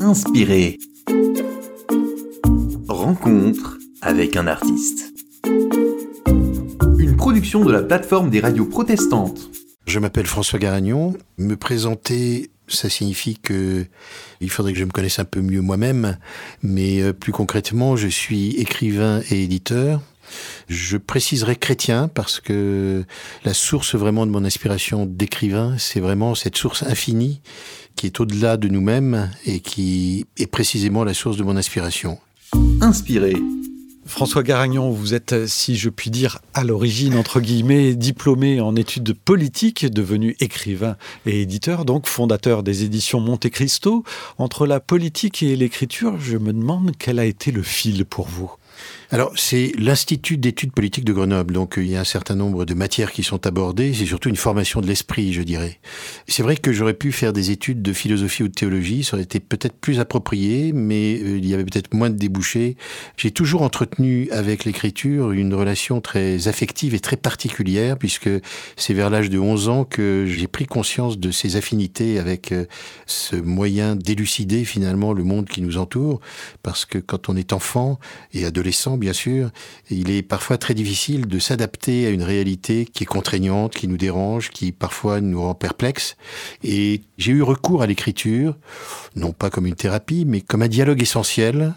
Inspiré. Rencontre avec un artiste. Une production de la plateforme des radios protestantes. Je m'appelle François Garagnon. Me présenter, ça signifie que il faudrait que je me connaisse un peu mieux moi-même, mais euh, plus concrètement, je suis écrivain et éditeur. Je préciserai chrétien parce que la source vraiment de mon inspiration d'écrivain, c'est vraiment cette source infinie qui est au-delà de nous-mêmes et qui est précisément la source de mon inspiration. Inspiré. François Garagnon, vous êtes, si je puis dire, à l'origine, entre guillemets, diplômé en études politiques, devenu écrivain et éditeur, donc fondateur des éditions Monte Cristo. Entre la politique et l'écriture, je me demande quel a été le fil pour vous. Alors, c'est l'Institut d'études politiques de Grenoble. Donc, euh, il y a un certain nombre de matières qui sont abordées. C'est surtout une formation de l'esprit, je dirais. C'est vrai que j'aurais pu faire des études de philosophie ou de théologie. Ça aurait été peut-être plus approprié, mais euh, il y avait peut-être moins de débouchés. J'ai toujours entretenu avec l'écriture une relation très affective et très particulière, puisque c'est vers l'âge de 11 ans que j'ai pris conscience de ces affinités avec euh, ce moyen d'élucider finalement le monde qui nous entoure. Parce que quand on est enfant et adolescent, bien sûr, il est parfois très difficile de s'adapter à une réalité qui est contraignante, qui nous dérange, qui parfois nous rend perplexes. Et j'ai eu recours à l'écriture, non pas comme une thérapie, mais comme un dialogue essentiel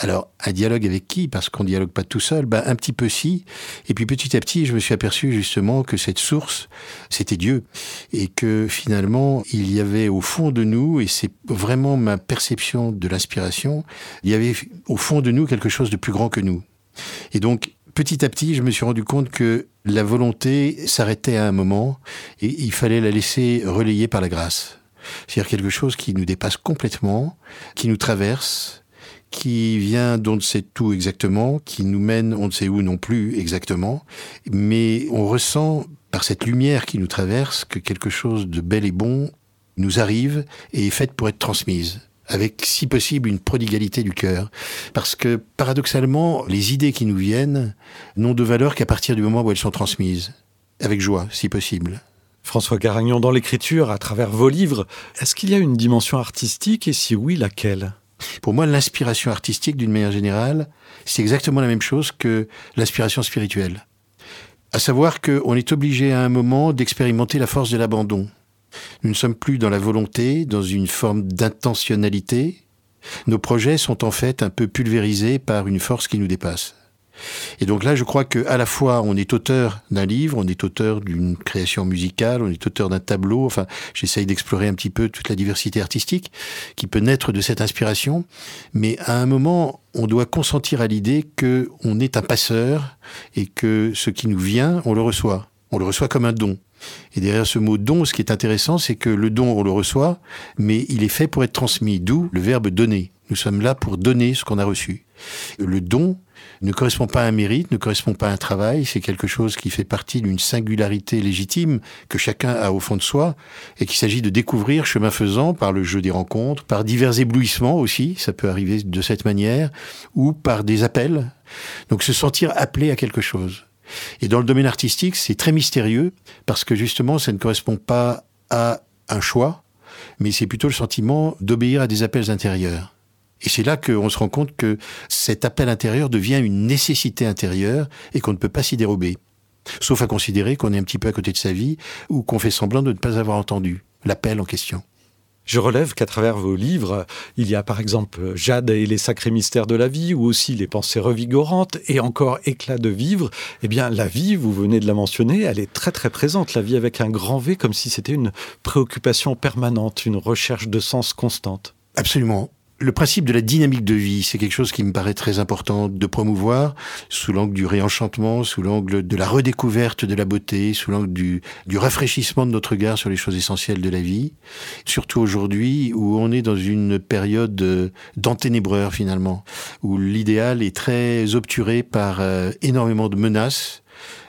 alors, un dialogue avec qui? Parce qu'on dialogue pas tout seul. Ben, un petit peu si. Et puis petit à petit, je me suis aperçu justement que cette source, c'était Dieu. Et que finalement, il y avait au fond de nous, et c'est vraiment ma perception de l'inspiration, il y avait au fond de nous quelque chose de plus grand que nous. Et donc, petit à petit, je me suis rendu compte que la volonté s'arrêtait à un moment et il fallait la laisser relayer par la grâce. C'est-à-dire quelque chose qui nous dépasse complètement, qui nous traverse, qui vient d'on ne sait où exactement, qui nous mène on ne sait où non plus exactement, mais on ressent par cette lumière qui nous traverse que quelque chose de bel et bon nous arrive et est fait pour être transmise avec si possible une prodigalité du cœur. Parce que paradoxalement, les idées qui nous viennent n'ont de valeur qu'à partir du moment où elles sont transmises, avec joie, si possible. François Garagnon, dans l'écriture, à travers vos livres, est-ce qu'il y a une dimension artistique et si oui, laquelle? Pour moi, l'inspiration artistique, d'une manière générale, c'est exactement la même chose que l'inspiration spirituelle. À savoir qu'on est obligé à un moment d'expérimenter la force de l'abandon. Nous ne sommes plus dans la volonté, dans une forme d'intentionnalité. Nos projets sont en fait un peu pulvérisés par une force qui nous dépasse. Et donc là, je crois que à la fois on est auteur d'un livre, on est auteur d'une création musicale, on est auteur d'un tableau. Enfin, j'essaye d'explorer un petit peu toute la diversité artistique qui peut naître de cette inspiration. Mais à un moment, on doit consentir à l'idée que on est un passeur et que ce qui nous vient, on le reçoit. On le reçoit comme un don. Et derrière ce mot don, ce qui est intéressant, c'est que le don, on le reçoit, mais il est fait pour être transmis, d'où le verbe donner. Nous sommes là pour donner ce qu'on a reçu. Le don, ne correspond pas à un mérite, ne correspond pas à un travail, c'est quelque chose qui fait partie d'une singularité légitime que chacun a au fond de soi et qu'il s'agit de découvrir chemin faisant par le jeu des rencontres, par divers éblouissements aussi, ça peut arriver de cette manière, ou par des appels. Donc se sentir appelé à quelque chose. Et dans le domaine artistique, c'est très mystérieux parce que justement, ça ne correspond pas à un choix, mais c'est plutôt le sentiment d'obéir à des appels intérieurs. Et c'est là qu'on se rend compte que cet appel intérieur devient une nécessité intérieure et qu'on ne peut pas s'y dérober. Sauf à considérer qu'on est un petit peu à côté de sa vie ou qu'on fait semblant de ne pas avoir entendu l'appel en question. Je relève qu'à travers vos livres, il y a par exemple Jade et les sacrés mystères de la vie, ou aussi les pensées revigorantes, et encore éclat de vivre. Eh bien, la vie, vous venez de la mentionner, elle est très très présente. La vie avec un grand V, comme si c'était une préoccupation permanente, une recherche de sens constante. Absolument le principe de la dynamique de vie, c'est quelque chose qui me paraît très important de promouvoir sous l'angle du réenchantement, sous l'angle de la redécouverte de la beauté, sous l'angle du, du rafraîchissement de notre regard sur les choses essentielles de la vie. Surtout aujourd'hui où on est dans une période d'enténébreur finalement, où l'idéal est très obturé par euh, énormément de menaces,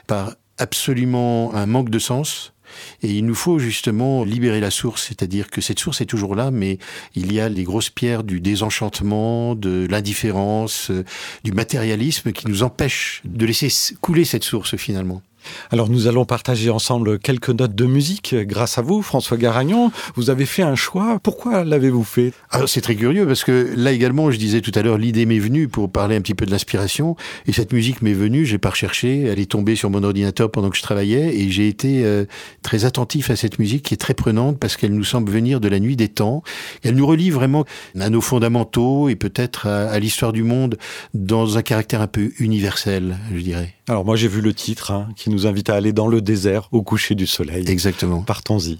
par absolument un manque de sens et il nous faut justement libérer la source, c'est-à-dire que cette source est toujours là, mais il y a les grosses pierres du désenchantement, de l'indifférence, euh, du matérialisme qui nous empêchent de laisser couler cette source finalement. Alors nous allons partager ensemble quelques notes de musique grâce à vous, François Garagnon. Vous avez fait un choix. Pourquoi l'avez-vous fait? Alors c'est très curieux parce que là également, je disais tout à l'heure, l'idée m'est venue pour parler un petit peu de l'inspiration. Et cette musique m'est venue, j'ai pas recherché, elle est tombée sur mon ordinateur pendant que je travaillais et j'ai été euh, très attentif à cette musique qui est très prenante parce qu'elle nous semble venir de la nuit des temps. Elle nous relie vraiment à nos fondamentaux et peut-être à l'histoire du monde dans un caractère un peu universel, je dirais. Alors moi j'ai vu le titre hein, qui nous invite à aller dans le désert au coucher du soleil. Exactement. Partons-y.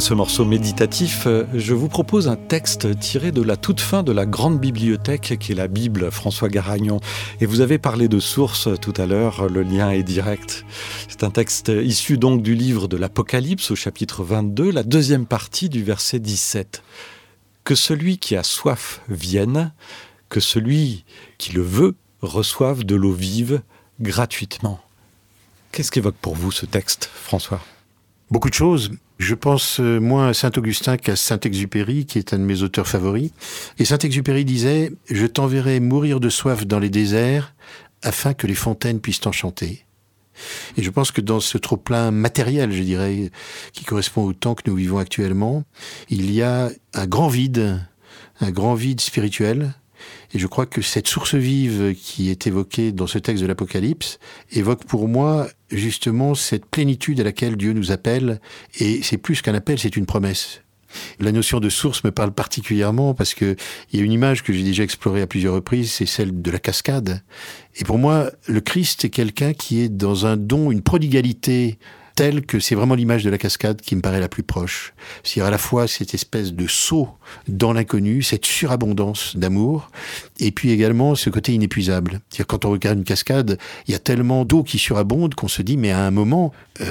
Ce morceau méditatif, euh, je vous propose un texte tiré de la toute fin de la grande bibliothèque qui est la Bible, François Garagnon. Et vous avez parlé de sources tout à l'heure, le lien est direct. C'est un texte issu donc du livre de l'Apocalypse au chapitre 22, la deuxième partie du verset 17. Que celui qui a soif vienne, que celui qui le veut reçoive de l'eau vive gratuitement. Qu'est-ce qu'évoque pour vous ce texte, François? Beaucoup de choses. Je pense euh, moins à Saint-Augustin qu'à Saint-Exupéry, qui est un de mes auteurs favoris. Et Saint-Exupéry disait « Je t'enverrai mourir de soif dans les déserts, afin que les fontaines puissent t'enchanter. » Et je pense que dans ce trop-plein matériel, je dirais, qui correspond au temps que nous vivons actuellement, il y a un grand vide, un grand vide spirituel, et je crois que cette source vive qui est évoquée dans ce texte de l'Apocalypse évoque pour moi justement cette plénitude à laquelle Dieu nous appelle. Et c'est plus qu'un appel, c'est une promesse. La notion de source me parle particulièrement parce que il y a une image que j'ai déjà explorée à plusieurs reprises, c'est celle de la cascade. Et pour moi, le Christ est quelqu'un qui est dans un don, une prodigalité telle que c'est vraiment l'image de la cascade qui me paraît la plus proche. C'est à la fois cette espèce de saut dans l'inconnu, cette surabondance d'amour, et puis également ce côté inépuisable. C'est-à-dire quand on regarde une cascade, il y a tellement d'eau qui surabonde qu'on se dit mais à un moment euh,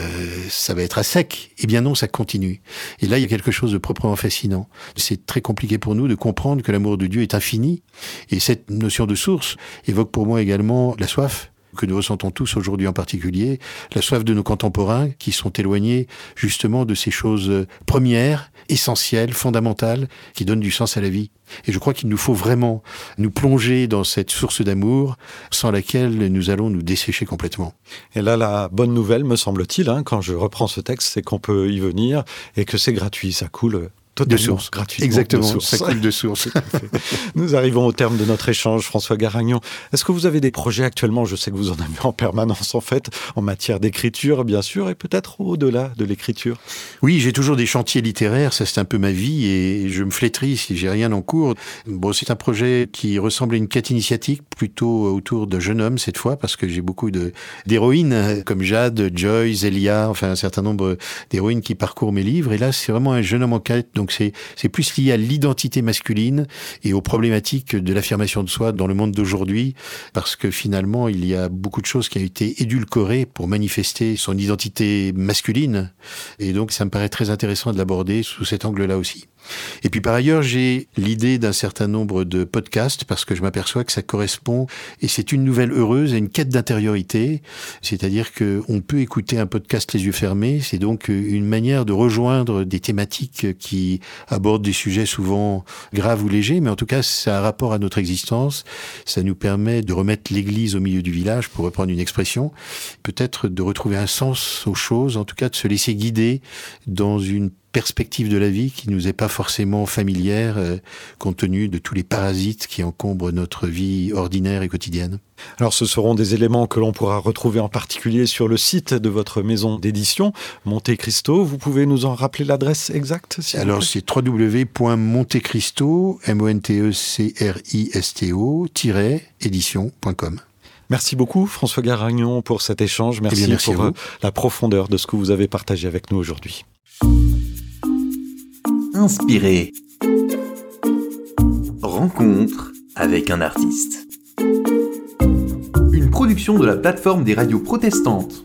ça va être à sec. Eh bien non, ça continue. Et là il y a quelque chose de proprement fascinant. C'est très compliqué pour nous de comprendre que l'amour de Dieu est infini. Et cette notion de source évoque pour moi également la soif que nous ressentons tous aujourd'hui en particulier, la soif de nos contemporains qui sont éloignés justement de ces choses premières, essentielles, fondamentales, qui donnent du sens à la vie. Et je crois qu'il nous faut vraiment nous plonger dans cette source d'amour sans laquelle nous allons nous dessécher complètement. Et là, la bonne nouvelle, me semble-t-il, hein, quand je reprends ce texte, c'est qu'on peut y venir et que c'est gratuit, ça coule de source, gratuitement. Exactement, de ça coule de source. Nous arrivons au terme de notre échange, François Garagnon. Est-ce que vous avez des projets actuellement? Je sais que vous en avez en permanence, en fait, en matière d'écriture, bien sûr, et peut-être au-delà de l'écriture. Oui, j'ai toujours des chantiers littéraires, ça c'est un peu ma vie, et je me flétris si j'ai rien en cours. Bon, c'est un projet qui ressemble à une quête initiatique, plutôt autour de jeunes hommes cette fois, parce que j'ai beaucoup d'héroïnes, comme Jade, Joyce, Elia, enfin un certain nombre d'héroïnes qui parcourent mes livres, et là c'est vraiment un jeune homme en quête, donc donc c'est plus lié à l'identité masculine et aux problématiques de l'affirmation de soi dans le monde d'aujourd'hui, parce que finalement il y a beaucoup de choses qui ont été édulcorées pour manifester son identité masculine, et donc ça me paraît très intéressant de l'aborder sous cet angle-là aussi. Et puis par ailleurs, j'ai l'idée d'un certain nombre de podcasts parce que je m'aperçois que ça correspond et c'est une nouvelle heureuse et une quête d'intériorité. C'est-à-dire qu'on peut écouter un podcast les yeux fermés. C'est donc une manière de rejoindre des thématiques qui abordent des sujets souvent graves ou légers, mais en tout cas, ça a un rapport à notre existence. Ça nous permet de remettre l'église au milieu du village, pour reprendre une expression. Peut-être de retrouver un sens aux choses, en tout cas de se laisser guider dans une perspective de la vie qui nous est pas forcément familière euh, compte tenu de tous les parasites qui encombrent notre vie ordinaire et quotidienne. Alors ce seront des éléments que l'on pourra retrouver en particulier sur le site de votre maison d'édition, Monte Cristo. Vous pouvez nous en rappeler l'adresse exacte Alors c'est www.montecristo, m o n t e c r i s t o édition.com. Merci beaucoup François Garagnon pour cet échange. Merci, eh merci pour euh, la profondeur de ce que vous avez partagé avec nous aujourd'hui. Inspiré. Rencontre avec un artiste. Une production de la plateforme des radios protestantes.